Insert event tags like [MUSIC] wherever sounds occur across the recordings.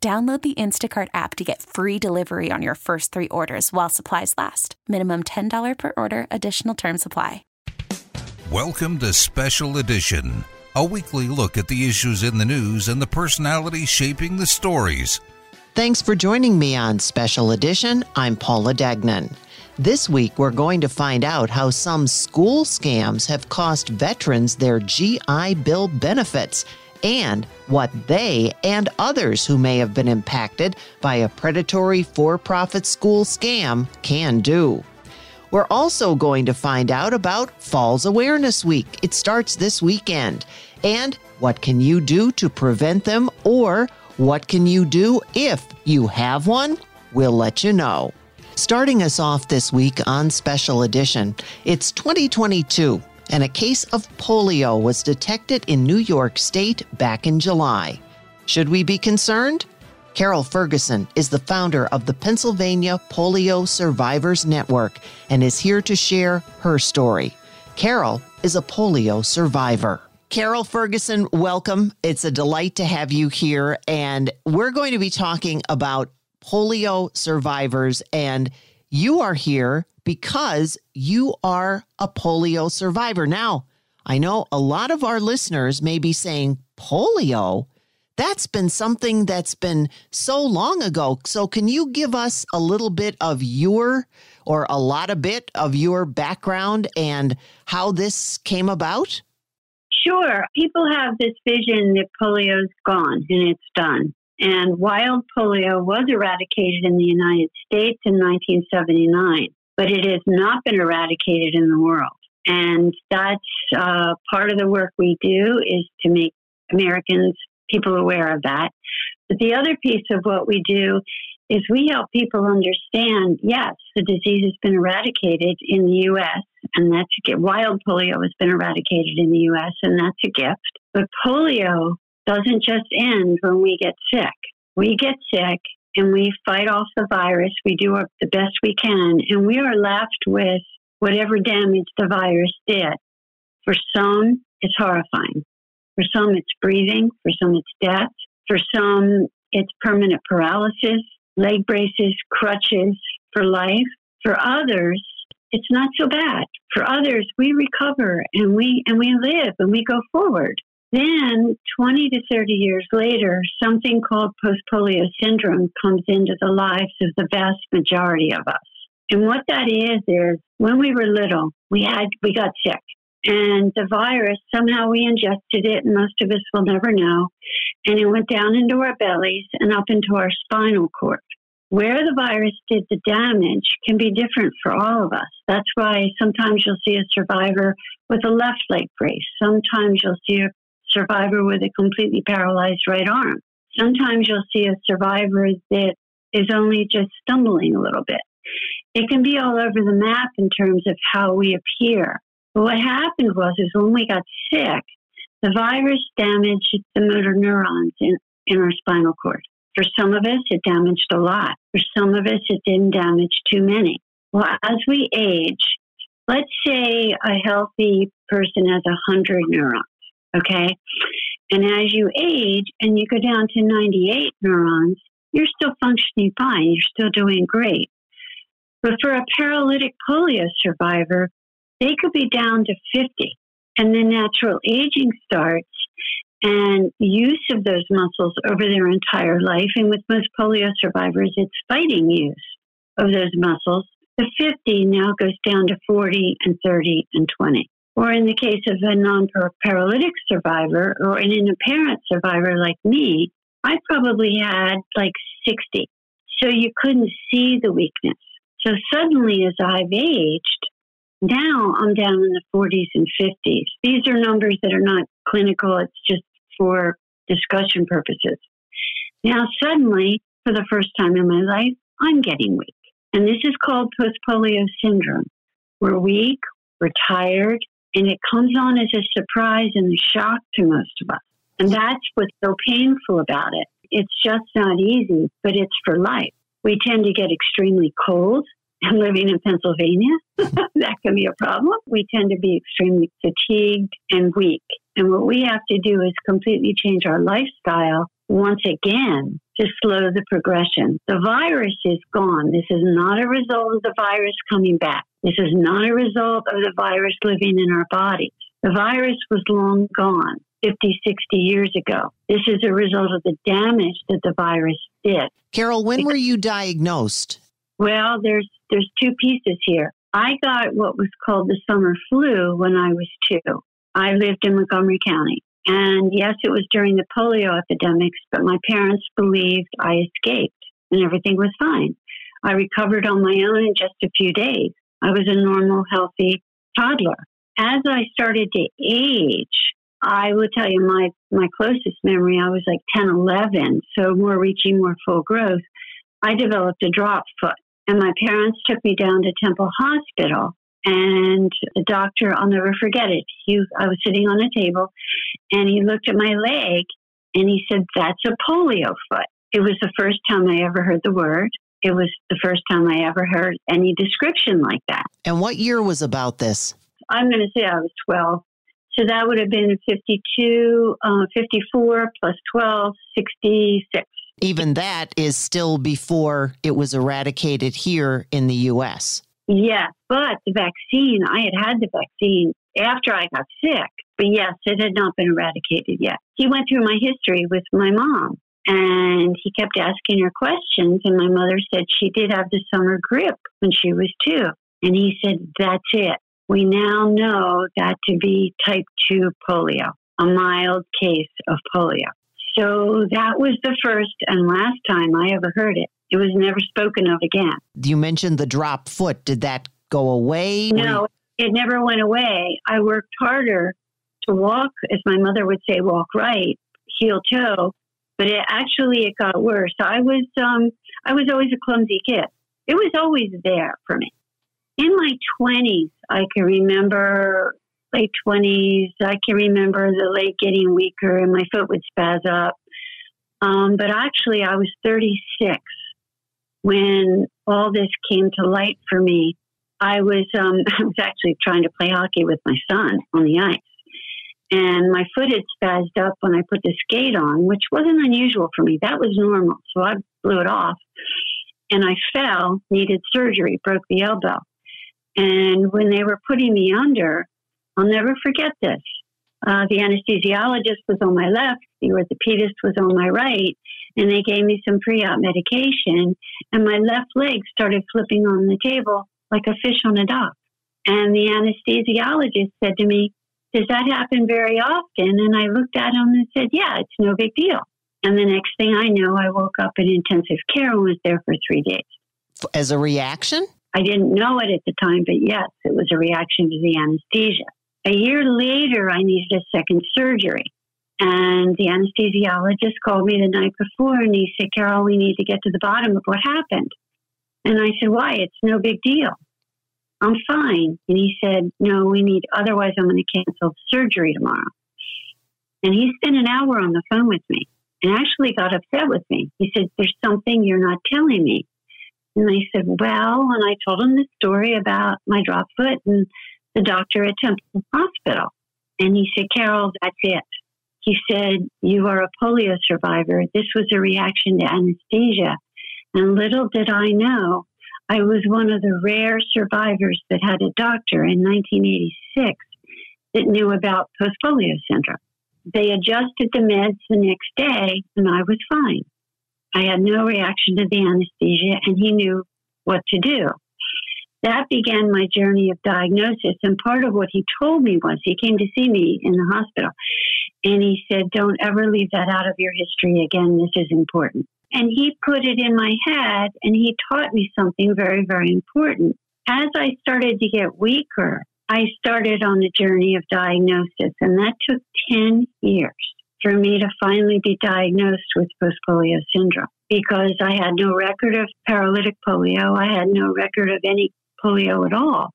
Download the Instacart app to get free delivery on your first three orders while supplies last. Minimum $10 per order, additional term supply. Welcome to Special Edition, a weekly look at the issues in the news and the personalities shaping the stories. Thanks for joining me on Special Edition. I'm Paula Degnan. This week, we're going to find out how some school scams have cost veterans their GI Bill benefits and what they and others who may have been impacted by a predatory for profit school scam can do. We're also going to find out about Falls Awareness Week. It starts this weekend. And what can you do to prevent them, or what can you do if you have one? We'll let you know. Starting us off this week on Special Edition, it's 2022 and a case of polio was detected in New York State back in July. Should we be concerned? Carol Ferguson is the founder of the Pennsylvania Polio Survivors Network and is here to share her story. Carol is a polio survivor. Carol Ferguson, welcome. It's a delight to have you here. And we're going to be talking about polio survivors. And you are here because you are a polio survivor. Now, I know a lot of our listeners may be saying, polio? That's been something that's been so long ago. So, can you give us a little bit of your, or a lot of bit of your background and how this came about? Sure. People have this vision that polio's gone and it's done. And wild polio was eradicated in the United States in 1979 but it has not been eradicated in the world. And that's uh, part of the work we do is to make Americans, people aware of that. But the other piece of what we do is we help people understand, yes, the disease has been eradicated in the U.S., and that's a gift. Wild polio has been eradicated in the U.S., and that's a gift. But polio doesn't just end when we get sick. We get sick and we fight off the virus. We do our, the best we can, and we are left with whatever damage the virus did. For some, it's horrifying. For some, it's breathing. For some, it's death. For some, it's permanent paralysis, leg braces, crutches for life. For others, it's not so bad. For others, we recover and we and we live and we go forward. Then, 20 to 30 years later, something called post polio syndrome comes into the lives of the vast majority of us. And what that is, is when we were little, we had, we got sick. And the virus, somehow we ingested it, and most of us will never know. And it went down into our bellies and up into our spinal cord. Where the virus did the damage can be different for all of us. That's why sometimes you'll see a survivor with a left leg brace. Sometimes you'll see a survivor with a completely paralyzed right arm. Sometimes you'll see a survivor that is only just stumbling a little bit. It can be all over the map in terms of how we appear. But what happened was is when we got sick, the virus damaged the motor neurons in, in our spinal cord. For some of us, it damaged a lot. For some of us, it didn't damage too many. Well, as we age, let's say a healthy person has 100 neurons. Okay. And as you age and you go down to 98 neurons, you're still functioning fine. You're still doing great. But for a paralytic polio survivor, they could be down to 50 and then natural aging starts and use of those muscles over their entire life. And with most polio survivors, it's fighting use of those muscles. The 50 now goes down to 40 and 30 and 20. Or in the case of a non paralytic survivor or an inapparent survivor like me, I probably had like 60. So you couldn't see the weakness. So suddenly, as I've aged, now I'm down in the 40s and 50s. These are numbers that are not clinical, it's just for discussion purposes. Now, suddenly, for the first time in my life, I'm getting weak. And this is called post polio syndrome. We're weak, we're tired, and it comes on as a surprise and a shock to most of us. And that's what's so painful about it. It's just not easy, but it's for life. We tend to get extremely cold. And living in Pennsylvania, [LAUGHS] that can be a problem. We tend to be extremely fatigued and weak. And what we have to do is completely change our lifestyle once again to slow the progression. The virus is gone. This is not a result of the virus coming back. This is not a result of the virus living in our body. The virus was long gone 50, 60 years ago. This is a result of the damage that the virus did. Carol, when were you diagnosed? Well, there's there's two pieces here. I got what was called the summer flu when I was two. I lived in Montgomery County. And yes, it was during the polio epidemics, but my parents believed I escaped and everything was fine. I recovered on my own in just a few days. I was a normal, healthy toddler. As I started to age, I will tell you my, my closest memory, I was like 10, 11, so more reaching more full growth. I developed a drop foot, and my parents took me down to Temple Hospital. And the doctor, I'll never forget it. He, I was sitting on a table, and he looked at my leg, and he said, "That's a polio foot." It was the first time I ever heard the word. It was the first time I ever heard any description like that. And what year was about this? I'm going to say I was 12. So that would have been 52, uh, 54 plus 12, 66. Even that is still before it was eradicated here in the U.S. Yeah, but the vaccine, I had had the vaccine after I got sick. But yes, it had not been eradicated yet. He went through my history with my mom and he kept asking her questions. And my mother said she did have the summer grippe when she was two. And he said, That's it. We now know that to be type 2 polio, a mild case of polio. So that was the first and last time I ever heard it. It was never spoken of again. You mentioned the drop foot. Did that go away? No, it never went away. I worked harder to walk, as my mother would say, walk right, heel toe, but it actually it got worse. I was um, I was always a clumsy kid. It was always there for me. In my twenties, I can remember late twenties. I can remember the leg getting weaker and my foot would spaz up. Um, but actually, I was 36 when all this came to light for me. I was um, [LAUGHS] I was actually trying to play hockey with my son on the ice, and my foot had spazzed up when I put the skate on, which wasn't unusual for me. That was normal. So I blew it off and I fell, needed surgery, broke the elbow. And when they were putting me under, I'll never forget this. Uh, the anesthesiologist was on my left, the orthopedist was on my right, and they gave me some pre op medication. And my left leg started flipping on the table like a fish on a dock. And the anesthesiologist said to me, does that happen very often? And I looked at him and said, Yeah, it's no big deal. And the next thing I know, I woke up in intensive care and was there for three days. As a reaction? I didn't know it at the time, but yes, it was a reaction to the anesthesia. A year later, I needed a second surgery. And the anesthesiologist called me the night before and he said, Carol, we need to get to the bottom of what happened. And I said, Why? It's no big deal. I'm fine. And he said, No, we need, otherwise, I'm going to cancel surgery tomorrow. And he spent an hour on the phone with me and actually got upset with me. He said, There's something you're not telling me. And I said, Well, and I told him the story about my drop foot and the doctor at Temple Hospital. And he said, Carol, that's it. He said, You are a polio survivor. This was a reaction to anesthesia. And little did I know I was one of the rare survivors that had a doctor in 1986 that knew about post polio syndrome. they adjusted the meds the next day, and I was fine. I had no reaction to the anesthesia, and he knew what to do. That began my journey of diagnosis. And part of what he told me was he came to see me in the hospital, and he said, Don't ever leave that out of your history again. This is important. And he put it in my head, and he taught me something very, very important. As I started to get weaker, I started on the journey of diagnosis, and that took 10 years for me to finally be diagnosed with post polio syndrome because I had no record of paralytic polio. I had no record of any polio at all.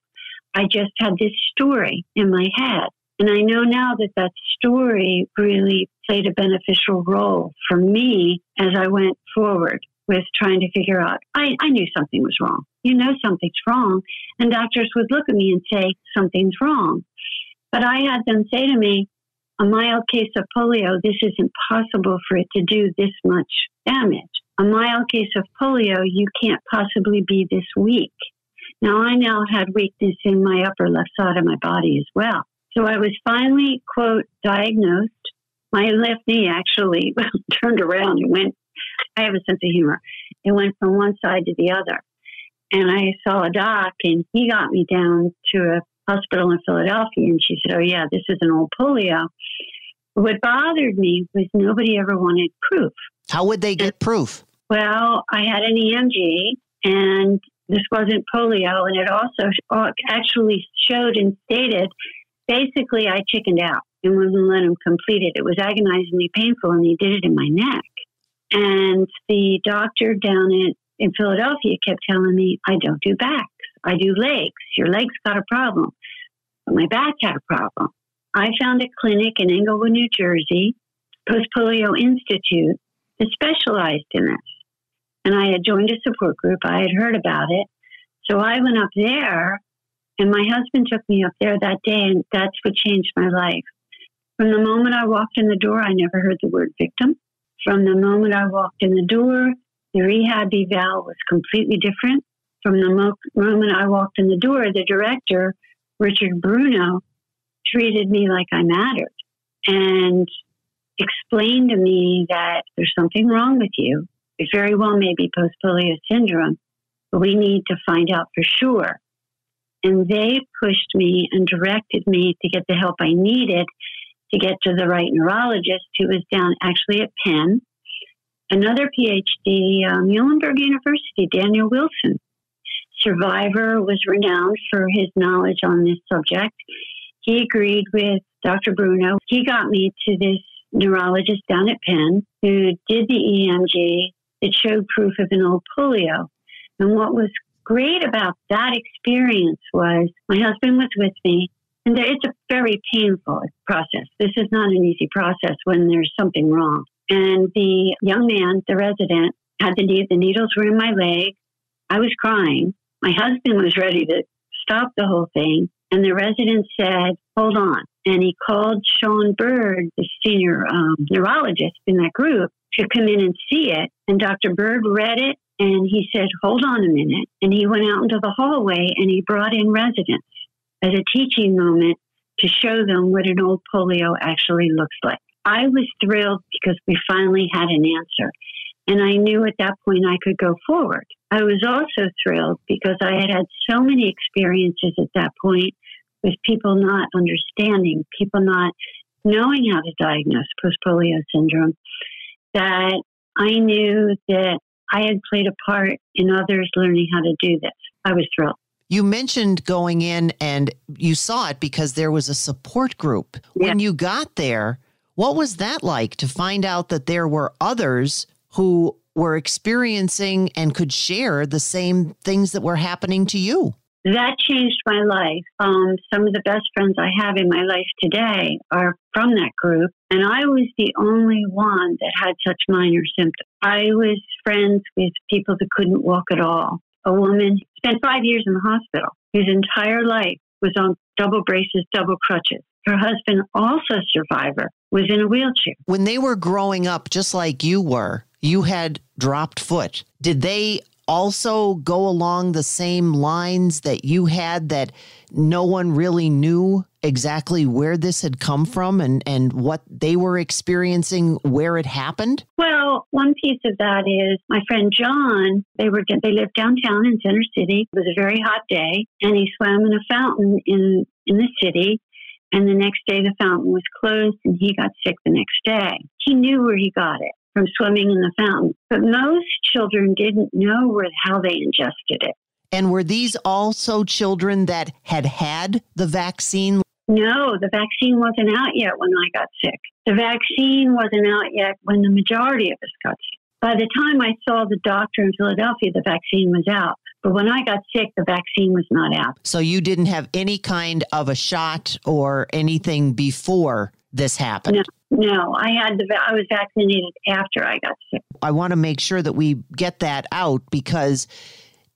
I just had this story in my head. And I know now that that story really played a beneficial role for me as I went forward with trying to figure out. I, I knew something was wrong. You know something's wrong. And doctors would look at me and say, something's wrong. But I had them say to me, a mild case of polio, this is impossible for it to do this much damage. A mild case of polio, you can't possibly be this weak. Now, I now had weakness in my upper left side of my body as well. So I was finally, quote, diagnosed. My left knee actually [LAUGHS] turned around and went, I have a sense of humor. It went from one side to the other. And I saw a doc, and he got me down to a hospital in Philadelphia, and she said, Oh, yeah, this is an old polio. What bothered me was nobody ever wanted proof. How would they get proof? Well, I had an EMG, and this wasn't polio, and it also uh, actually showed and stated basically I chickened out and wouldn't let him complete it. It was agonizingly painful, and he did it in my neck. And the doctor down in, in Philadelphia kept telling me, I don't do backs, I do legs. Your legs got a problem. But my back had a problem. I found a clinic in Englewood, New Jersey, Post Polio Institute, that specialized in this and I had joined a support group. I had heard about it. So I went up there, and my husband took me up there that day, and that's what changed my life. From the moment I walked in the door, I never heard the word victim. From the moment I walked in the door, the rehab eval was completely different. From the mo- moment I walked in the door, the director, Richard Bruno, treated me like I mattered and explained to me that there's something wrong with you it very well may be post polio syndrome, but we need to find out for sure. And they pushed me and directed me to get the help I needed to get to the right neurologist who was down actually at Penn. Another PhD, um, Muhlenberg University, Daniel Wilson. Survivor was renowned for his knowledge on this subject. He agreed with Dr. Bruno. He got me to this neurologist down at Penn who did the EMG it showed proof of an old polio. And what was great about that experience was my husband was with me, and it's a very painful process. This is not an easy process when there's something wrong. And the young man, the resident, had the, need- the needles were in my leg. I was crying. My husband was ready to stop the whole thing. And the resident said, hold on. And he called Sean Bird, the senior um, neurologist in that group, to come in and see it. And Dr. Bird read it and he said, Hold on a minute. And he went out into the hallway and he brought in residents as a teaching moment to show them what an old polio actually looks like. I was thrilled because we finally had an answer. And I knew at that point I could go forward. I was also thrilled because I had had so many experiences at that point with people not understanding, people not knowing how to diagnose post polio syndrome that I knew that I had played a part in others learning how to do this. I was thrilled. You mentioned going in and you saw it because there was a support group. Yeah. When you got there, what was that like to find out that there were others who were experiencing and could share the same things that were happening to you? That changed my life. Um, some of the best friends I have in my life today are from that group, and I was the only one that had such minor symptoms. I was friends with people that couldn't walk at all. A woman spent five years in the hospital, whose entire life was on double braces, double crutches. Her husband, also a survivor, was in a wheelchair. When they were growing up, just like you were, you had dropped foot. Did they also go along the same lines that you had that no one really knew exactly where this had come from and, and what they were experiencing where it happened? Well, one piece of that is my friend John, they were they lived downtown in Center City. It was a very hot day and he swam in a fountain in in the city and the next day the fountain was closed and he got sick the next day. He knew where he got it from swimming in the fountain. But most children didn't know where, how they ingested it. And were these also children that had had the vaccine? No, the vaccine wasn't out yet when I got sick. The vaccine wasn't out yet when the majority of us got sick. By the time I saw the doctor in Philadelphia, the vaccine was out. But when I got sick, the vaccine was not out. So you didn't have any kind of a shot or anything before this happened? No. No, I had the I was vaccinated after I got sick. I want to make sure that we get that out because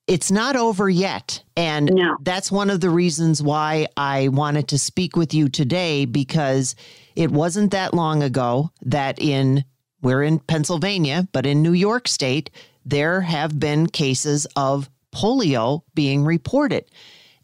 it's not over yet. And no. that's one of the reasons why I wanted to speak with you today because it wasn't that long ago that in we're in Pennsylvania, but in New York state, there have been cases of polio being reported.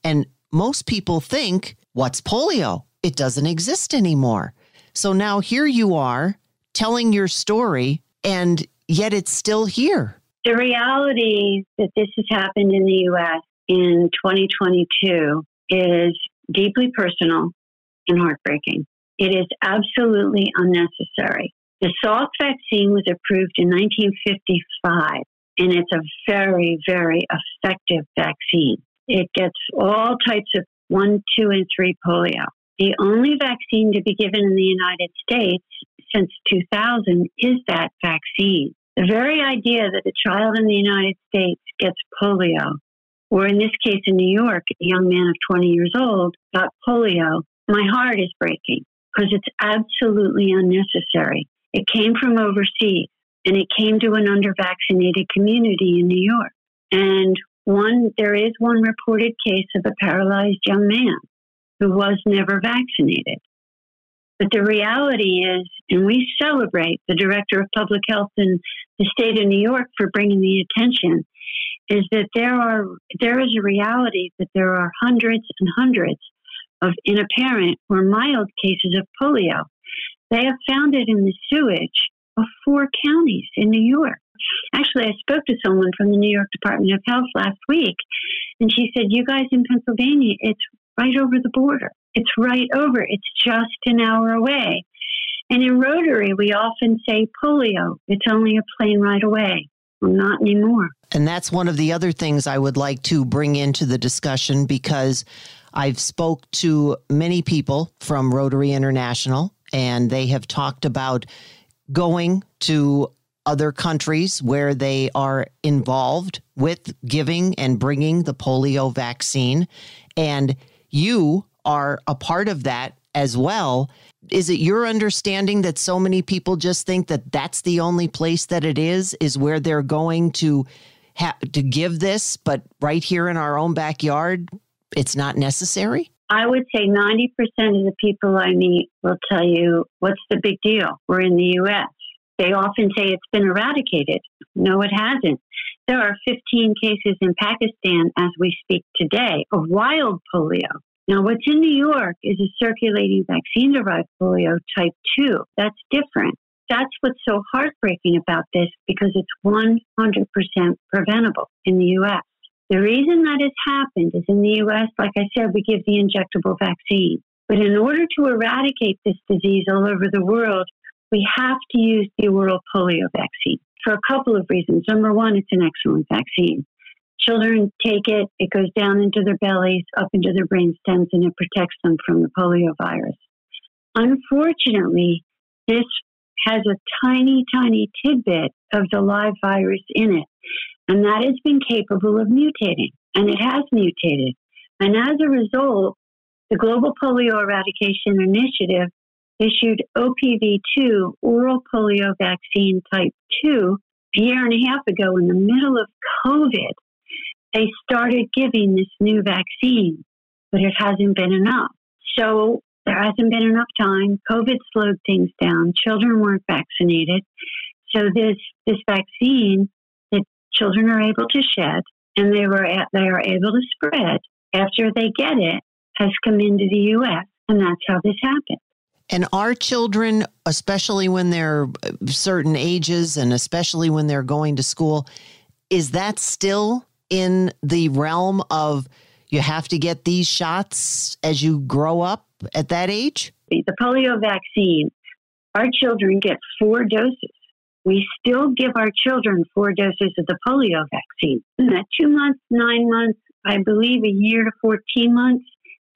And most people think, what's polio? It doesn't exist anymore. So now here you are telling your story, and yet it's still here. The reality that this has happened in the US in 2022 is deeply personal and heartbreaking. It is absolutely unnecessary. The Salk vaccine was approved in 1955, and it's a very, very effective vaccine. It gets all types of one, two, and three polio. The only vaccine to be given in the United States since 2000 is that vaccine. The very idea that a child in the United States gets polio, or in this case in New York, a young man of 20 years old got polio, my heart is breaking because it's absolutely unnecessary. It came from overseas and it came to an undervaccinated community in New York. And one, there is one reported case of a paralyzed young man who was never vaccinated. But the reality is, and we celebrate the director of public health in the state of New York for bringing the attention, is that there are there is a reality that there are hundreds and hundreds of inapparent or mild cases of polio. They have found it in the sewage of four counties in New York. Actually, I spoke to someone from the New York Department of Health last week, and she said, You guys in Pennsylvania, it's right over the border. It's right over. It's just an hour away. And in Rotary, we often say polio. It's only a plane ride away. Well, not anymore. And that's one of the other things I would like to bring into the discussion because I've spoke to many people from Rotary International and they have talked about going to other countries where they are involved with giving and bringing the polio vaccine and you are a part of that as well. Is it your understanding that so many people just think that that's the only place that it is, is where they're going to have to give this, but right here in our own backyard, it's not necessary? I would say 90% of the people I meet will tell you, what's the big deal? We're in the U.S. They often say it's been eradicated. No, it hasn't. There are 15 cases in Pakistan as we speak today of wild polio. Now, what's in New York is a circulating vaccine derived polio type 2. That's different. That's what's so heartbreaking about this because it's 100% preventable in the U.S. The reason that has happened is in the U.S., like I said, we give the injectable vaccine. But in order to eradicate this disease all over the world, we have to use the oral polio vaccine for a couple of reasons. Number one, it's an excellent vaccine. Children take it, it goes down into their bellies, up into their brain stems, and it protects them from the polio virus. Unfortunately, this has a tiny, tiny tidbit of the live virus in it, and that has been capable of mutating, and it has mutated. And as a result, the Global Polio Eradication Initiative issued OPV2, oral polio vaccine type 2, a year and a half ago in the middle of COVID. They started giving this new vaccine, but it hasn't been enough. So there hasn't been enough time. COVID slowed things down. Children weren't vaccinated. So this, this vaccine that children are able to shed and they were at, they are able to spread after they get it has come into the U.S. and that's how this happened. And our children, especially when they're uh, certain ages and especially when they're going to school, is that still in the realm of you have to get these shots as you grow up at that age? The polio vaccine, our children get four doses. We still give our children four doses of the polio vaccine. At two months, nine months, I believe a year to 14 months,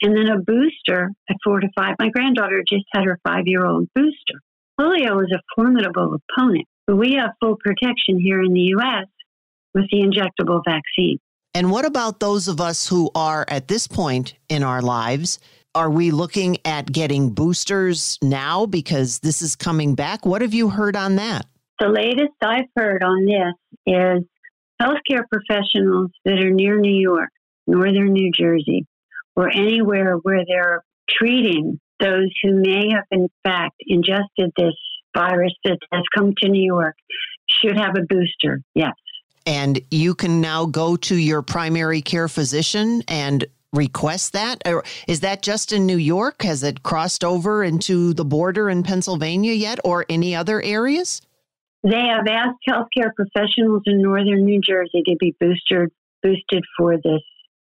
and then a booster at four to five. My granddaughter just had her five year old booster. Polio is a formidable opponent, but we have full protection here in the U.S. with the injectable vaccine. And what about those of us who are at this point in our lives? Are we looking at getting boosters now because this is coming back? What have you heard on that? The latest I've heard on this is healthcare professionals that are near New York, northern New Jersey, or anywhere where they're treating those who may have, in fact, ingested this virus that has come to New York should have a booster, yes. And you can now go to your primary care physician and request that? Or is that just in New York? Has it crossed over into the border in Pennsylvania yet or any other areas? They have asked healthcare professionals in northern New Jersey to be boosted boosted for this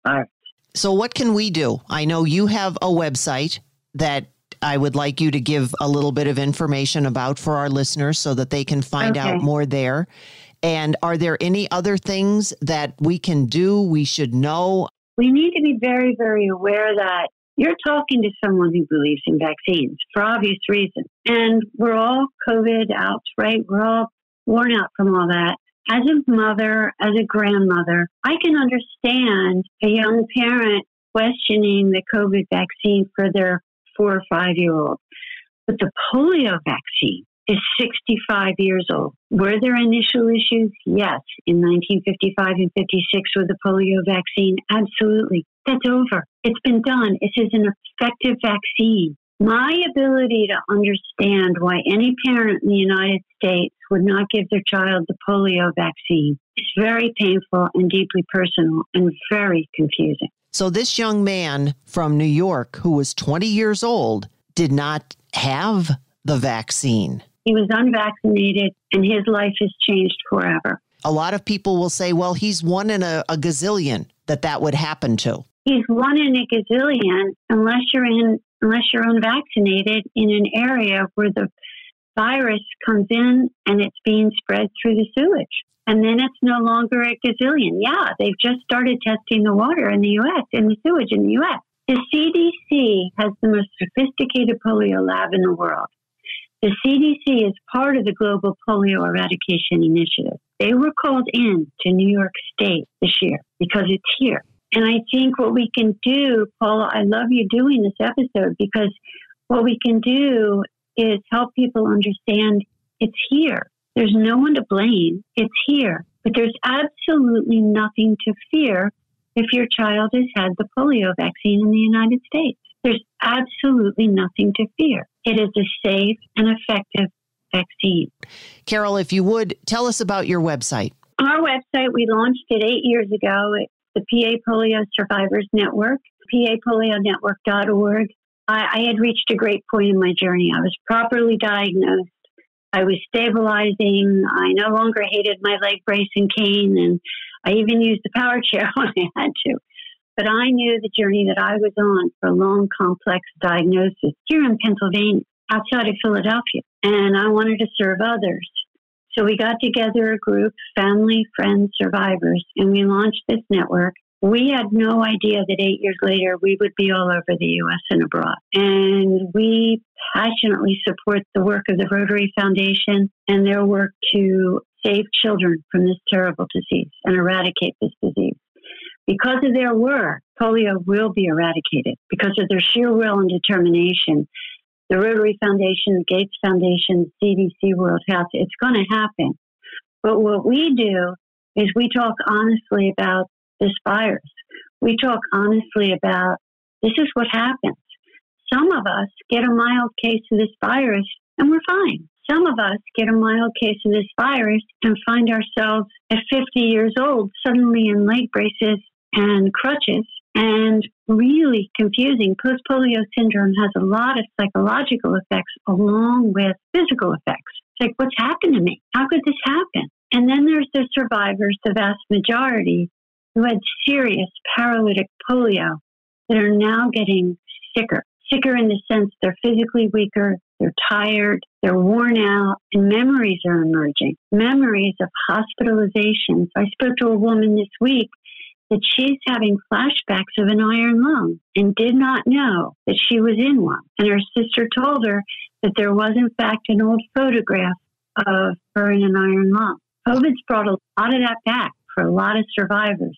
virus. So, what can we do? I know you have a website that I would like you to give a little bit of information about for our listeners so that they can find okay. out more there. And are there any other things that we can do, we should know? We need to be very, very aware that you're talking to someone who believes in vaccines for obvious reasons. And we're all COVID out, right? We're all worn out from all that as a mother, as a grandmother, I can understand a young parent questioning the COVID vaccine for their four or five year old. But the polio vaccine is 65 years old. Were there initial issues? Yes. In 1955 and 56 with the polio vaccine? Absolutely. That's over. It's been done. It is is an effective vaccine. My ability to understand why any parent in the United States would not give their child the polio vaccine is very painful and deeply personal and very confusing. So, this young man from New York who was 20 years old did not have the vaccine. He was unvaccinated and his life has changed forever. A lot of people will say, well, he's one in a, a gazillion that that would happen to. He's one in a gazillion unless you're in unless you're unvaccinated in an area where the virus comes in and it's being spread through the sewage. And then it's no longer a gazillion. Yeah, they've just started testing the water in the U.S., in the sewage in the U.S. The CDC has the most sophisticated polio lab in the world. The CDC is part of the Global Polio Eradication Initiative. They were called in to New York State this year because it's here. And I think what we can do, Paula, I love you doing this episode because what we can do is help people understand it's here. There's no one to blame. It's here. But there's absolutely nothing to fear if your child has had the polio vaccine in the United States. There's absolutely nothing to fear. It is a safe and effective vaccine. Carol, if you would, tell us about your website. Our website, we launched it eight years ago the PA Polio Survivors Network, papolionetwork.org. I, I had reached a great point in my journey. I was properly diagnosed. I was stabilizing. I no longer hated my leg brace and cane, and I even used the power chair [LAUGHS] when I had to. But I knew the journey that I was on for a long, complex diagnosis here in Pennsylvania, outside of Philadelphia, and I wanted to serve others. So we got together a group, family, friends, survivors, and we launched this network. We had no idea that eight years later we would be all over the U.S. and abroad. And we passionately support the work of the Rotary Foundation and their work to save children from this terrible disease and eradicate this disease. Because of their work, polio will be eradicated because of their sheer will and determination the Rotary Foundation, the Gates Foundation, CDC World Health. It's going to happen. But what we do is we talk honestly about this virus. We talk honestly about this is what happens. Some of us get a mild case of this virus and we're fine. some of us get a mild case of this virus and find ourselves at 50 years old, suddenly in leg braces and crutches and really confusing. Post polio syndrome has a lot of psychological effects along with physical effects. It's like, what's happened to me? How could this happen? And then there's the survivors, the vast majority, who had serious paralytic polio that are now getting sicker. Sicker in the sense they're physically weaker, they're tired, they're worn out, and memories are emerging. Memories of hospitalizations. I spoke to a woman this week that she's having flashbacks of an iron lung and did not know that she was in one. And her sister told her that there was, in fact, an old photograph of her in an iron lung. COVID's brought a lot of that back for a lot of survivors.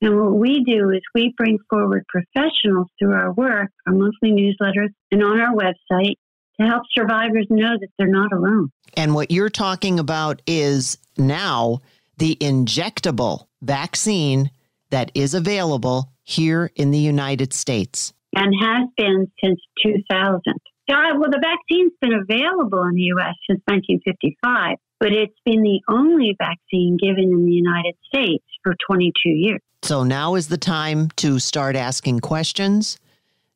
And what we do is we bring forward professionals through our work, our monthly newsletters, and on our website to help survivors know that they're not alone. And what you're talking about is now the injectable vaccine that is available here in the United States. And has been since 2000. Yeah, well, the vaccine's been available in the U.S. since 1955, but it's been the only vaccine given in the United States for 22 years. So now is the time to start asking questions.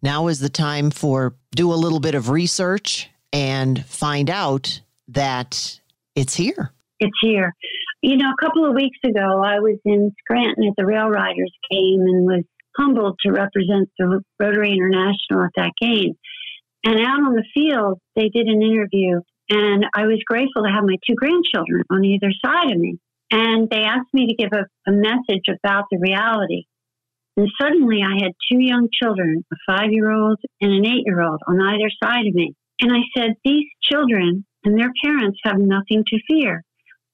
Now is the time for do a little bit of research and find out that it's here. It's here. You know, a couple of weeks ago, I was in Scranton at the Rail Riders game and was humbled to represent the Rotary International at that game. And out on the field, they did an interview, and I was grateful to have my two grandchildren on either side of me. And they asked me to give a, a message about the reality. And suddenly I had two young children, a five year old and an eight year old, on either side of me. And I said, These children and their parents have nothing to fear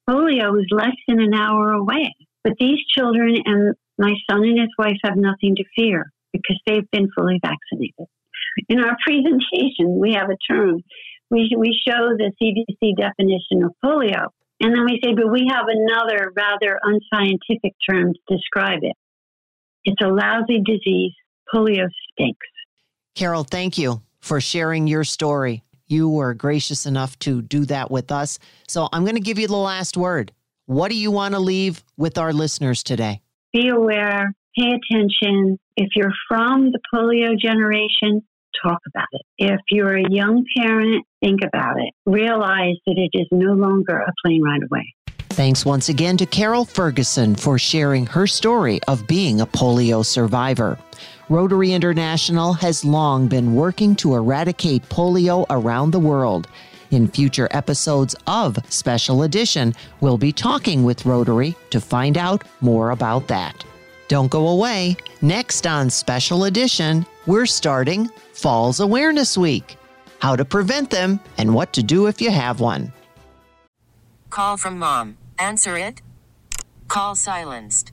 polio is less than an hour away. But these children and my son and his wife have nothing to fear because they've been fully vaccinated. In our [LAUGHS] presentation, we have a term. We, we show the CDC definition of polio. And then we say, but we have another rather unscientific term to describe it. It's a lousy disease. Polio stinks. Carol, thank you for sharing your story. You were gracious enough to do that with us. So I'm going to give you the last word. What do you want to leave with our listeners today? Be aware, pay attention. If you're from the polio generation, talk about it. If you're a young parent, think about it. Realize that it is no longer a plane ride away. Thanks once again to Carol Ferguson for sharing her story of being a polio survivor. Rotary International has long been working to eradicate polio around the world. In future episodes of Special Edition, we'll be talking with Rotary to find out more about that. Don't go away. Next on Special Edition, we're starting Falls Awareness Week how to prevent them and what to do if you have one. Call from mom. Answer it. Call silenced.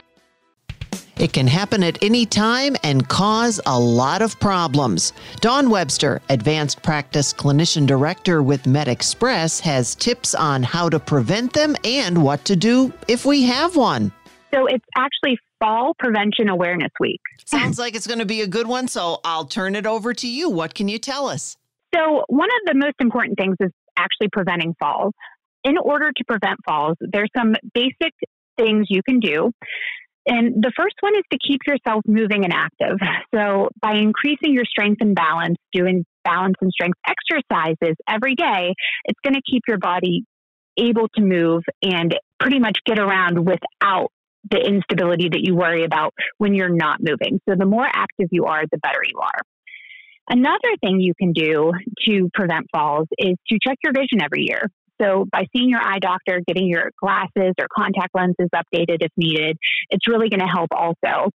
It can happen at any time and cause a lot of problems. Dawn Webster, Advanced Practice Clinician Director with MedExpress, has tips on how to prevent them and what to do if we have one. So it's actually Fall Prevention Awareness Week. Sounds like it's going to be a good one, so I'll turn it over to you. What can you tell us? So, one of the most important things is actually preventing falls. In order to prevent falls, there's some basic things you can do. And the first one is to keep yourself moving and active. So, by increasing your strength and balance, doing balance and strength exercises every day, it's going to keep your body able to move and pretty much get around without the instability that you worry about when you're not moving. So the more active you are, the better you are. Another thing you can do to prevent falls is to check your vision every year. So, by seeing your eye doctor, getting your glasses or contact lenses updated if needed, it's really going to help also.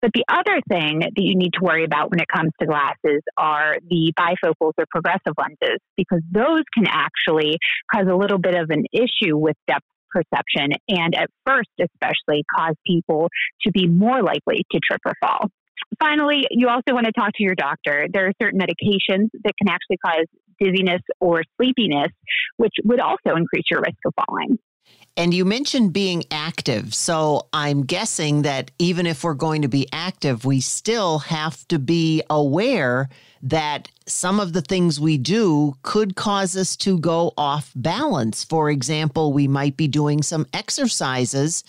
But the other thing that you need to worry about when it comes to glasses are the bifocals or progressive lenses, because those can actually cause a little bit of an issue with depth perception and at first, especially, cause people to be more likely to trip or fall. Finally, you also want to talk to your doctor. There are certain medications that can actually cause dizziness or sleepiness, which would also increase your risk of falling. And you mentioned being active. So I'm guessing that even if we're going to be active, we still have to be aware that some of the things we do could cause us to go off balance. For example, we might be doing some exercises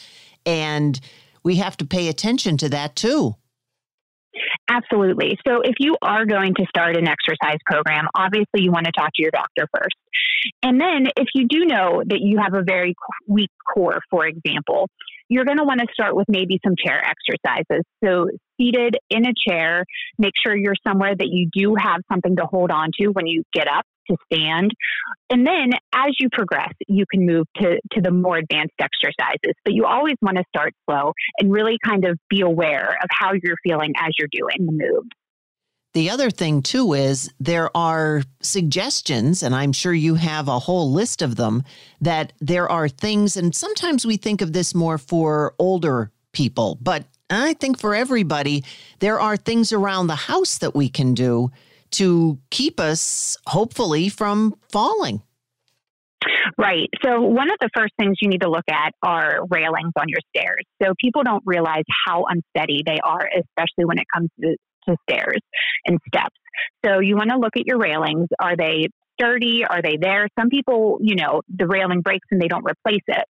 and we have to pay attention to that too. Absolutely. So, if you are going to start an exercise program, obviously you want to talk to your doctor first. And then, if you do know that you have a very weak core, for example, you're going to want to start with maybe some chair exercises. So, seated in a chair, make sure you're somewhere that you do have something to hold on to when you get up to stand. And then as you progress, you can move to, to the more advanced exercises. But you always want to start slow and really kind of be aware of how you're feeling as you're doing the move. The other thing, too, is there are suggestions, and I'm sure you have a whole list of them, that there are things, and sometimes we think of this more for older people, but I think for everybody, there are things around the house that we can do to keep us, hopefully, from falling. Right. So, one of the first things you need to look at are railings on your stairs. So, people don't realize how unsteady they are, especially when it comes to, to stairs and steps. So, you want to look at your railings. Are they sturdy? Are they there? Some people, you know, the railing breaks and they don't replace it.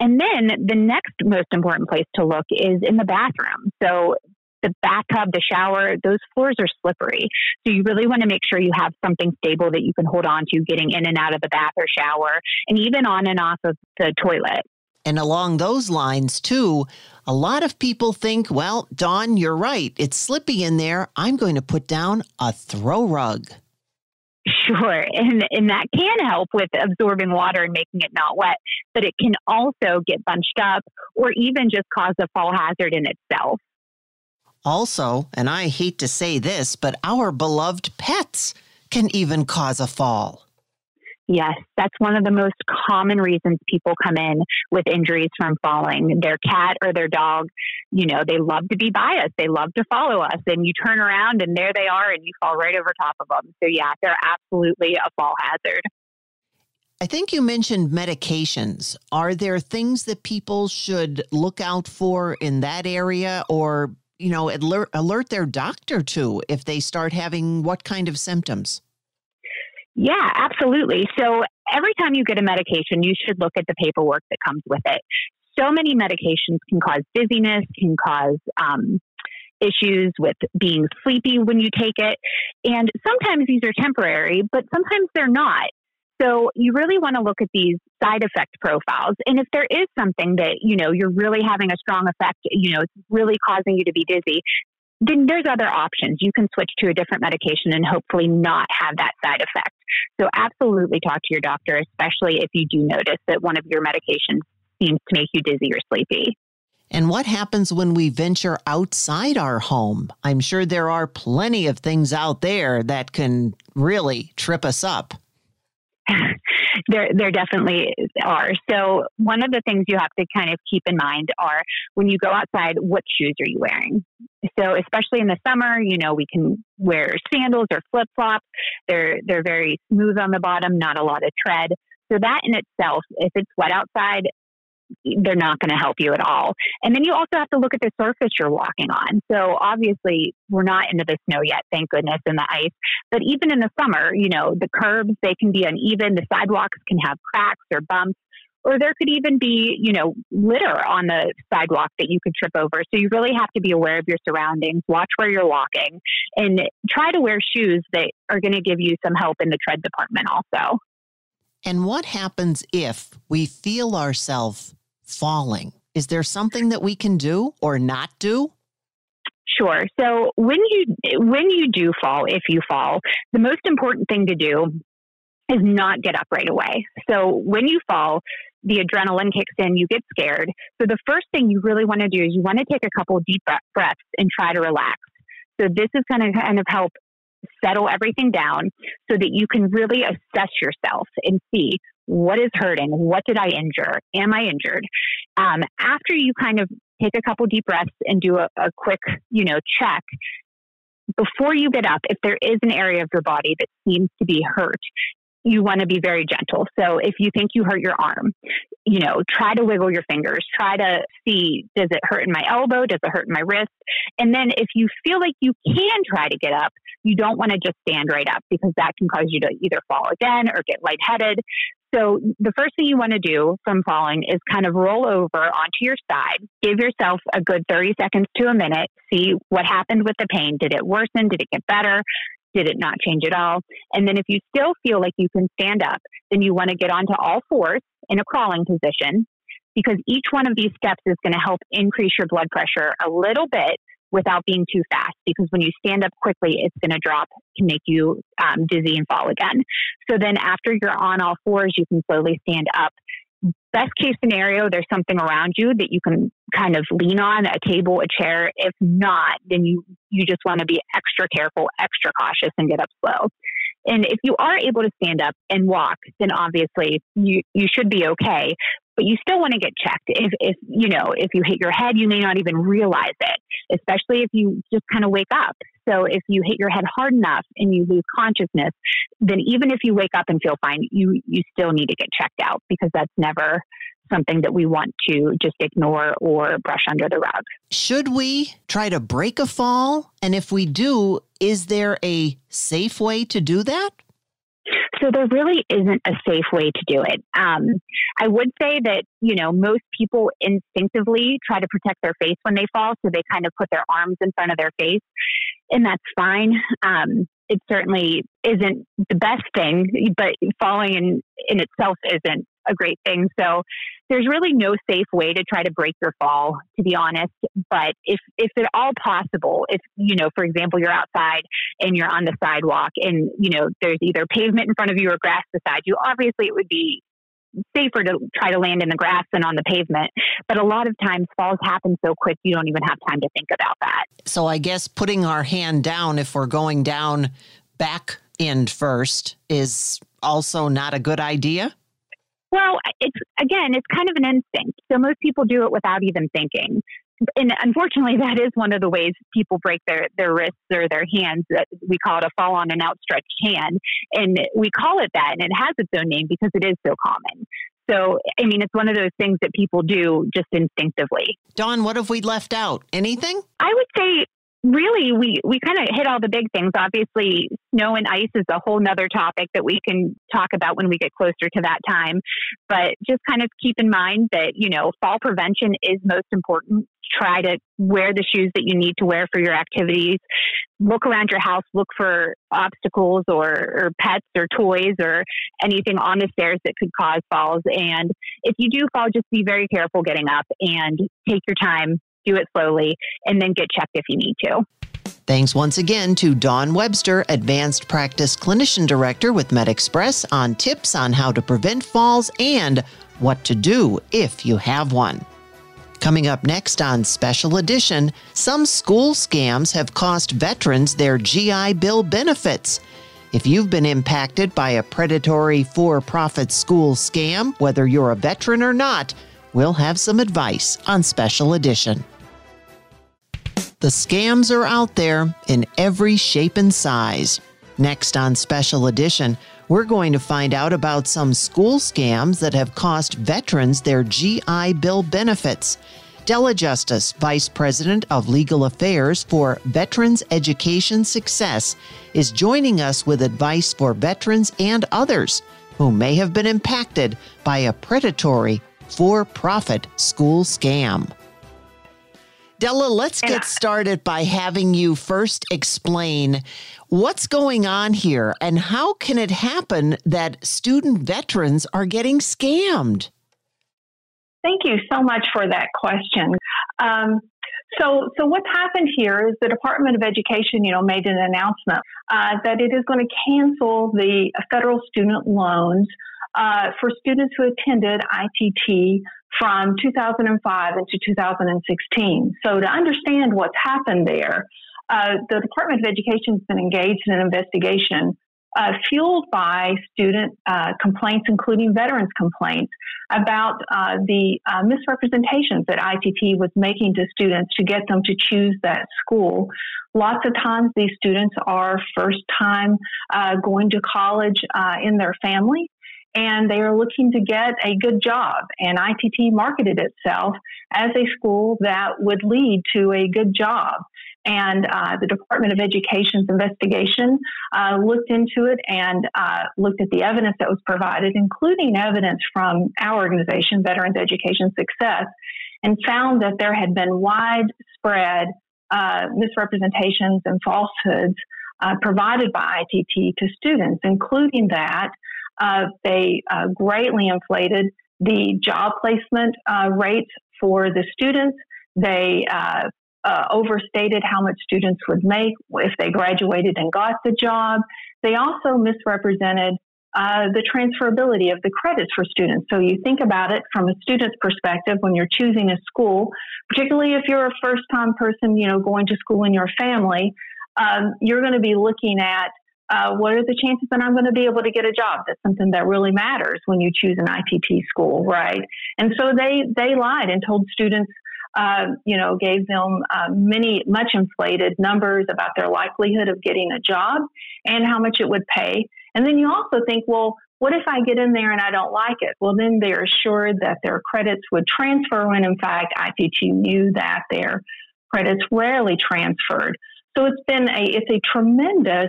And then the next most important place to look is in the bathroom. So the bathtub, the shower, those floors are slippery. So you really want to make sure you have something stable that you can hold on to getting in and out of the bath or shower and even on and off of the toilet. And along those lines, too, a lot of people think, well, Dawn, you're right. It's slippy in there. I'm going to put down a throw rug. Sure. And, and that can help with absorbing water and making it not wet, but it can also get bunched up or even just cause a fall hazard in itself. Also, and I hate to say this, but our beloved pets can even cause a fall. Yes, that's one of the most common reasons people come in with injuries from falling. Their cat or their dog, you know, they love to be by us. They love to follow us. And you turn around and there they are and you fall right over top of them. So, yeah, they're absolutely a fall hazard. I think you mentioned medications. Are there things that people should look out for in that area or you know, alert, alert their doctor to if they start having what kind of symptoms? Yeah, absolutely. So every time you get a medication, you should look at the paperwork that comes with it. So many medications can cause dizziness, can cause um, issues with being sleepy when you take it. And sometimes these are temporary, but sometimes they're not. So you really want to look at these side effect profiles. And if there is something that, you know, you're really having a strong effect, you know, it's really causing you to be dizzy, then there's other options. You can switch to a different medication and hopefully not have that side effect. So absolutely talk to your doctor, especially if you do notice that one of your medications seems to make you dizzy or sleepy. And what happens when we venture outside our home? I'm sure there are plenty of things out there that can really trip us up. [LAUGHS] there, there definitely are. So one of the things you have to kind of keep in mind are when you go outside, what shoes are you wearing? So especially in the summer, you know, we can wear sandals or flip flops. They're they're very smooth on the bottom, not a lot of tread. So that in itself, if it's wet outside, they're not going to help you at all. And then you also have to look at the surface you're walking on. So obviously, we're not into the snow yet, thank goodness, and the ice. But even in the summer, you know, the curbs, they can be uneven. The sidewalks can have cracks or bumps. Or there could even be, you know, litter on the sidewalk that you could trip over. So you really have to be aware of your surroundings, watch where you're walking, and try to wear shoes that are going to give you some help in the tread department also. And what happens if we feel ourselves falling? Is there something that we can do or not do? Sure. So when you when you do fall, if you fall, the most important thing to do is not get up right away. So when you fall, the adrenaline kicks in, you get scared. So the first thing you really want to do is you want to take a couple deep breaths and try to relax. So this is going to kind of help settle everything down so that you can really assess yourself and see what is hurting, what did I injure, am I injured? Um, after you kind of take a couple deep breaths and do a, a quick, you know, check, before you get up, if there is an area of your body that seems to be hurt, you want to be very gentle. So if you think you hurt your arm, you know, try to wiggle your fingers. Try to see does it hurt in my elbow? Does it hurt in my wrist? And then if you feel like you can try to get up, you don't want to just stand right up because that can cause you to either fall again or get lightheaded. So the first thing you want to do from falling is kind of roll over onto your side. Give yourself a good 30 seconds to a minute. See what happened with the pain. Did it worsen? Did it get better? Did it not change at all? And then if you still feel like you can stand up, then you want to get onto all fours in a crawling position because each one of these steps is going to help increase your blood pressure a little bit without being too fast because when you stand up quickly, it's going to drop, can make you um, dizzy and fall again. So then after you're on all fours, you can slowly stand up best case scenario, there's something around you that you can kind of lean on, a table, a chair. If not, then you, you just want to be extra careful, extra cautious and get up slow. And if you are able to stand up and walk, then obviously you, you should be okay. But you still want to get checked. If, if, you know, if you hit your head, you may not even realize it, especially if you just kind of wake up. So if you hit your head hard enough and you lose consciousness, then even if you wake up and feel fine, you, you still need to get checked out because that's never something that we want to just ignore or brush under the rug. Should we try to break a fall? And if we do, is there a safe way to do that? So there really isn't a safe way to do it. Um, I would say that you know most people instinctively try to protect their face when they fall, so they kind of put their arms in front of their face, and that's fine. Um, it certainly isn't the best thing, but falling in in itself isn't a great thing. So there's really no safe way to try to break your fall, to be honest. But if if at all possible, if you know, for example, you're outside and you're on the sidewalk and you know there's either pavement in front of you or grass beside you, obviously it would be safer to try to land in the grass than on the pavement. But a lot of times falls happen so quick you don't even have time to think about that. So I guess putting our hand down if we're going down back end first is also not a good idea. Well, it's again, it's kind of an instinct. So most people do it without even thinking. And unfortunately, [LAUGHS] that is one of the ways people break their, their wrists or their hands. We call it a fall on an outstretched hand. And we call it that, and it has its own name because it is so common. So, I mean, it's one of those things that people do just instinctively. Dawn, what have we left out? Anything? I would say really we we kind of hit all the big things. Obviously snow and ice is a whole nother topic that we can talk about when we get closer to that time. But just kind of keep in mind that you know fall prevention is most important. Try to wear the shoes that you need to wear for your activities. Look around your house look for obstacles or, or pets or toys or anything on the stairs that could cause falls. And if you do fall just be very careful getting up and take your time do it slowly, and then get checked if you need to. Thanks once again to Dawn Webster, Advanced Practice Clinician Director with MedExpress, on tips on how to prevent falls and what to do if you have one. Coming up next on Special Edition, some school scams have cost veterans their GI Bill benefits. If you've been impacted by a predatory for profit school scam, whether you're a veteran or not, we'll have some advice on Special Edition. The scams are out there in every shape and size. Next on Special Edition, we're going to find out about some school scams that have cost veterans their GI Bill benefits. Della Justice, Vice President of Legal Affairs for Veterans Education Success, is joining us with advice for veterans and others who may have been impacted by a predatory for profit school scam. Della, let's get started by having you first explain what's going on here and how can it happen that student veterans are getting scammed? Thank you so much for that question. Um, so, so what's happened here is the Department of Education, you know, made an announcement uh, that it is going to cancel the federal student loans uh, for students who attended ITT from 2005 into 2016. So, to understand what's happened there, uh, the Department of Education has been engaged in an investigation uh, fueled by student uh, complaints, including veterans' complaints, about uh, the uh, misrepresentations that ITT was making to students to get them to choose that school. Lots of times, these students are first time uh, going to college uh, in their family and they are looking to get a good job. And ITT marketed itself as a school that would lead to a good job. And uh, the Department of Education's investigation uh, looked into it and uh, looked at the evidence that was provided, including evidence from our organization, Veterans Education Success, and found that there had been widespread uh, misrepresentations and falsehoods uh, provided by ITT to students, including that uh, they uh, greatly inflated the job placement uh, rates for the students. They uh, uh, overstated how much students would make if they graduated and got the job. They also misrepresented uh, the transferability of the credits for students. So you think about it from a student's perspective when you're choosing a school, particularly if you're a first time person, you know, going to school in your family, um, you're going to be looking at uh, what are the chances that I'm going to be able to get a job? That's something that really matters when you choose an ITT school, right? And so they they lied and told students, uh, you know, gave them uh, many much inflated numbers about their likelihood of getting a job and how much it would pay. And then you also think, well, what if I get in there and I don't like it? Well, then they're assured that their credits would transfer when, in fact, ITT knew that their credits rarely transferred. So it's been a it's a tremendous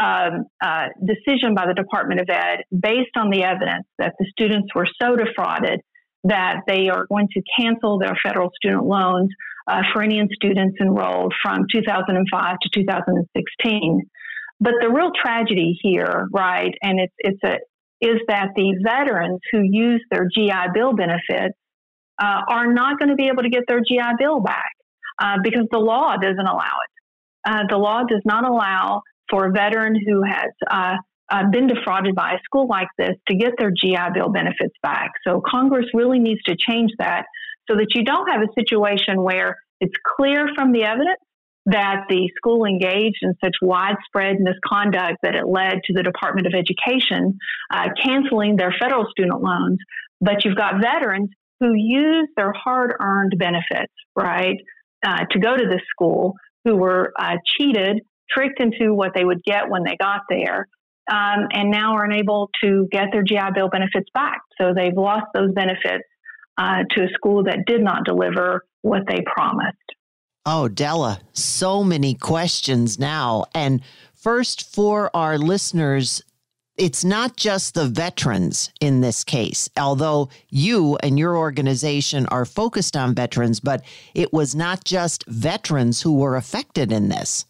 um, uh, decision by the Department of Ed based on the evidence that the students were so defrauded that they are going to cancel their federal student loans uh, for Indian students enrolled from 2005 to 2016. But the real tragedy here, right, and it's it's a is that the veterans who use their GI Bill benefits uh, are not going to be able to get their GI Bill back uh, because the law doesn't allow it. Uh, the law does not allow for a veteran who has uh, uh, been defrauded by a school like this to get their GI Bill benefits back. So Congress really needs to change that so that you don't have a situation where it's clear from the evidence that the school engaged in such widespread misconduct that it led to the Department of Education uh, canceling their federal student loans. But you've got veterans who use their hard earned benefits, right, uh, to go to this school who were uh, cheated tricked into what they would get when they got there, um, and now are unable to get their GI Bill benefits back. So they've lost those benefits uh, to a school that did not deliver what they promised. Oh, Della, so many questions now. And first, for our listeners, it's not just the veterans in this case, although you and your organization are focused on veterans, but it was not just veterans who were affected in this.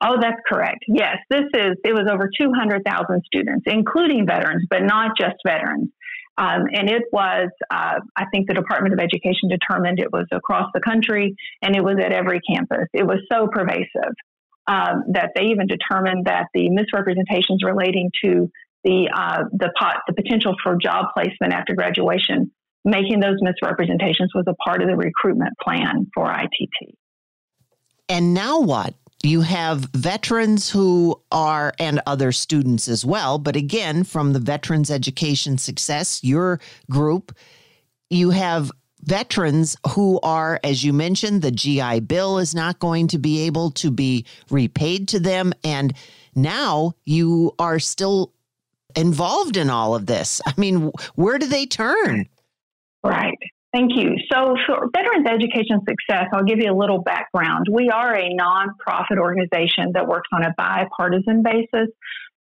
Oh, that's correct. Yes, this is, it was over 200,000 students, including veterans, but not just veterans. Um, and it was, uh, I think the Department of Education determined it was across the country and it was at every campus. It was so pervasive um, that they even determined that the misrepresentations relating to the, uh, the, pot, the potential for job placement after graduation, making those misrepresentations was a part of the recruitment plan for ITT. And now what? You have veterans who are, and other students as well, but again, from the Veterans Education Success, your group, you have veterans who are, as you mentioned, the GI Bill is not going to be able to be repaid to them. And now you are still involved in all of this. I mean, where do they turn? Right. Thank you. So, for Veterans Education Success, I'll give you a little background. We are a nonprofit organization that works on a bipartisan basis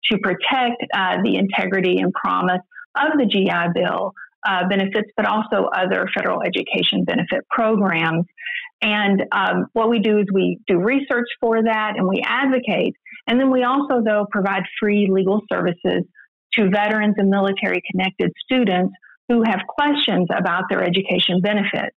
to protect uh, the integrity and promise of the GI Bill uh, benefits, but also other federal education benefit programs. And um, what we do is we do research for that and we advocate. And then we also, though, provide free legal services to veterans and military connected students who have questions about their education benefits.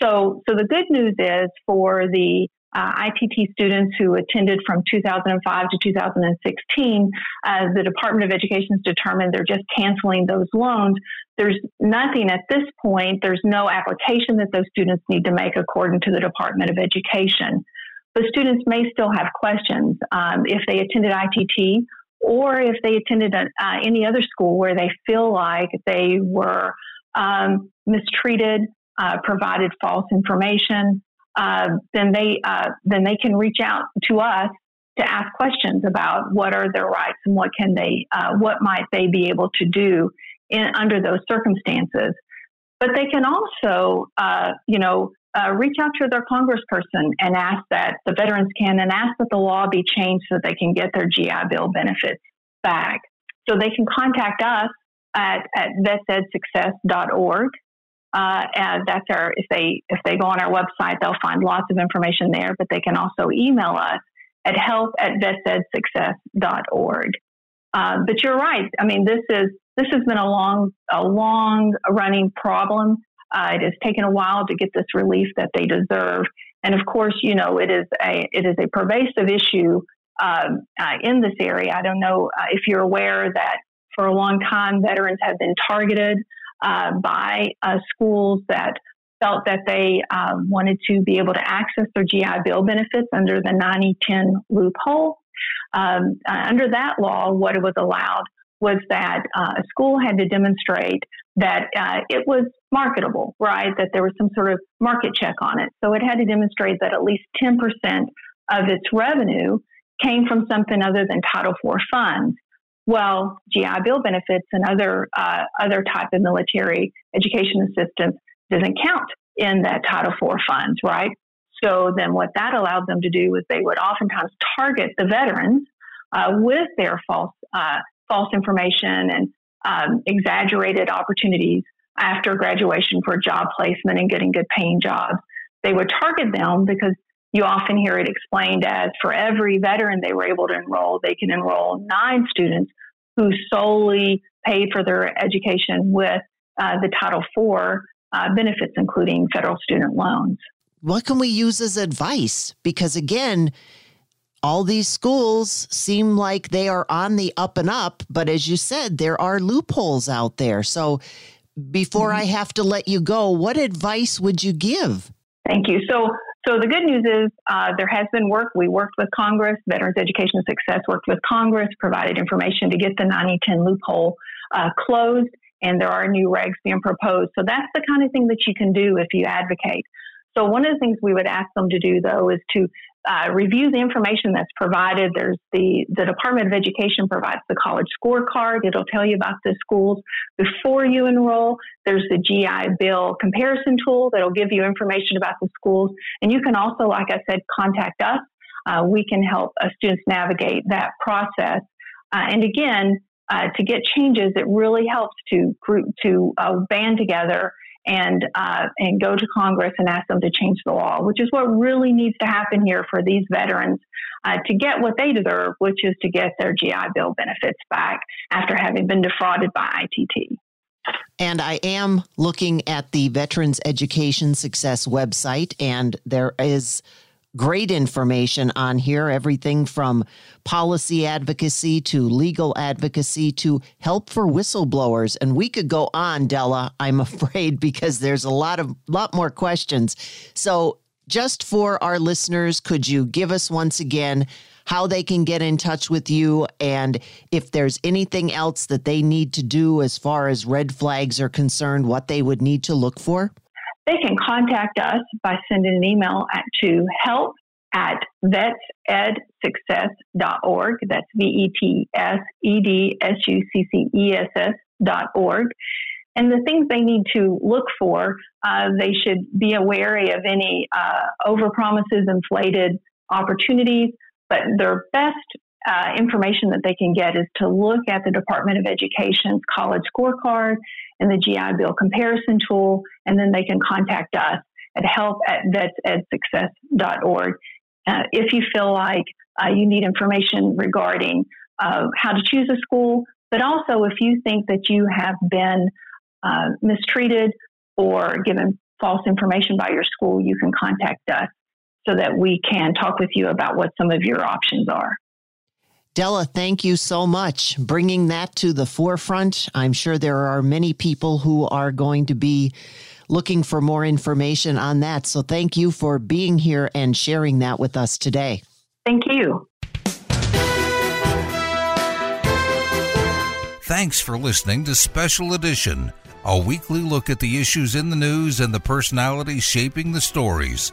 So, so the good news is for the uh, ITT students who attended from 2005 to 2016, uh, the Department of Education has determined they're just canceling those loans. There's nothing at this point, there's no application that those students need to make according to the Department of Education. But students may still have questions um, if they attended ITT or if they attended a, uh, any other school where they feel like they were um, mistreated, uh, provided false information, uh, then they uh, then they can reach out to us to ask questions about what are their rights and what can they uh, what might they be able to do in, under those circumstances. But they can also, uh, you know, uh, reach out to their congressperson and ask that the veterans can and ask that the law be changed so they can get their GI Bill benefits back. So they can contact us at, at vetsedsuccess.org uh, and that's our if they if they go on our website, they'll find lots of information there. But they can also email us at help at vetsedsuccess.org. Uh, but you're right. I mean, this is this has been a long a long running problem. Uh, it has taken a while to get this relief that they deserve, and of course, you know it is a it is a pervasive issue um, uh, in this area. I don't know uh, if you're aware that for a long time veterans have been targeted uh, by uh, schools that felt that they uh, wanted to be able to access their GI Bill benefits under the 9010 loophole. Um, uh, under that law, what was allowed was that uh, a school had to demonstrate that uh, it was marketable, right? That there was some sort of market check on it. So it had to demonstrate that at least 10% of its revenue came from something other than Title IV funds. Well, GI Bill benefits and other uh, other type of military education assistance doesn't count in that Title IV funds, right? So then, what that allowed them to do was they would oftentimes target the veterans uh, with their false uh, false information and um, exaggerated opportunities after graduation for job placement and getting good paying jobs. They would target them because you often hear it explained as for every veteran they were able to enroll, they can enroll nine students who solely paid for their education with uh, the Title IV uh, benefits, including federal student loans. What can we use as advice? Because again, all these schools seem like they are on the up and up, but as you said, there are loopholes out there. So before mm-hmm. I have to let you go, what advice would you give? Thank you. So so the good news is uh, there has been work. We worked with Congress. Veterans Education Success worked with Congress, provided information to get the 9010 loophole uh, closed, and there are new regs being proposed. So that's the kind of thing that you can do if you advocate. So one of the things we would ask them to do, though, is to uh, review the information that's provided. There's the, the Department of Education provides the college scorecard. It'll tell you about the schools before you enroll. There's the GI Bill comparison tool that'll give you information about the schools. And you can also, like I said, contact us. Uh, we can help uh, students navigate that process. Uh, and again, uh, to get changes, it really helps to group to band together and uh, and go to Congress and ask them to change the law, which is what really needs to happen here for these veterans uh, to get what they deserve, which is to get their GI Bill benefits back after having been defrauded by ITT. And I am looking at the Veterans Education Success website, and there is great information on here. Everything from policy advocacy to legal advocacy to help for whistleblowers. And we could go on della i'm [LAUGHS] afraid because there's a lot of lot more questions. So just for our listeners could you give us once again how they can get in touch with you? And if there's anything else that they need to do as far as red flags are concerned what they would need to look for they can contact us by sending an email at, to help at vetsedsuccess.org. That's V E T S E D S U C C E S S dot org. And the things they need to look for, uh, they should be wary of any uh, overpromises, inflated opportunities. But their best uh, information that they can get is to look at the Department of Education's college scorecard and the GI Bill comparison tool, and then they can contact us at help at vetsedsuccess.org uh, if you feel like uh, you need information regarding uh, how to choose a school, but also if you think that you have been uh, mistreated or given false information by your school, you can contact us so that we can talk with you about what some of your options are. Della, thank you so much. Bringing that to the forefront. I'm sure there are many people who are going to be looking for more information on that. So thank you for being here and sharing that with us today. Thank you. Thanks for listening to Special Edition, a weekly look at the issues in the news and the personalities shaping the stories.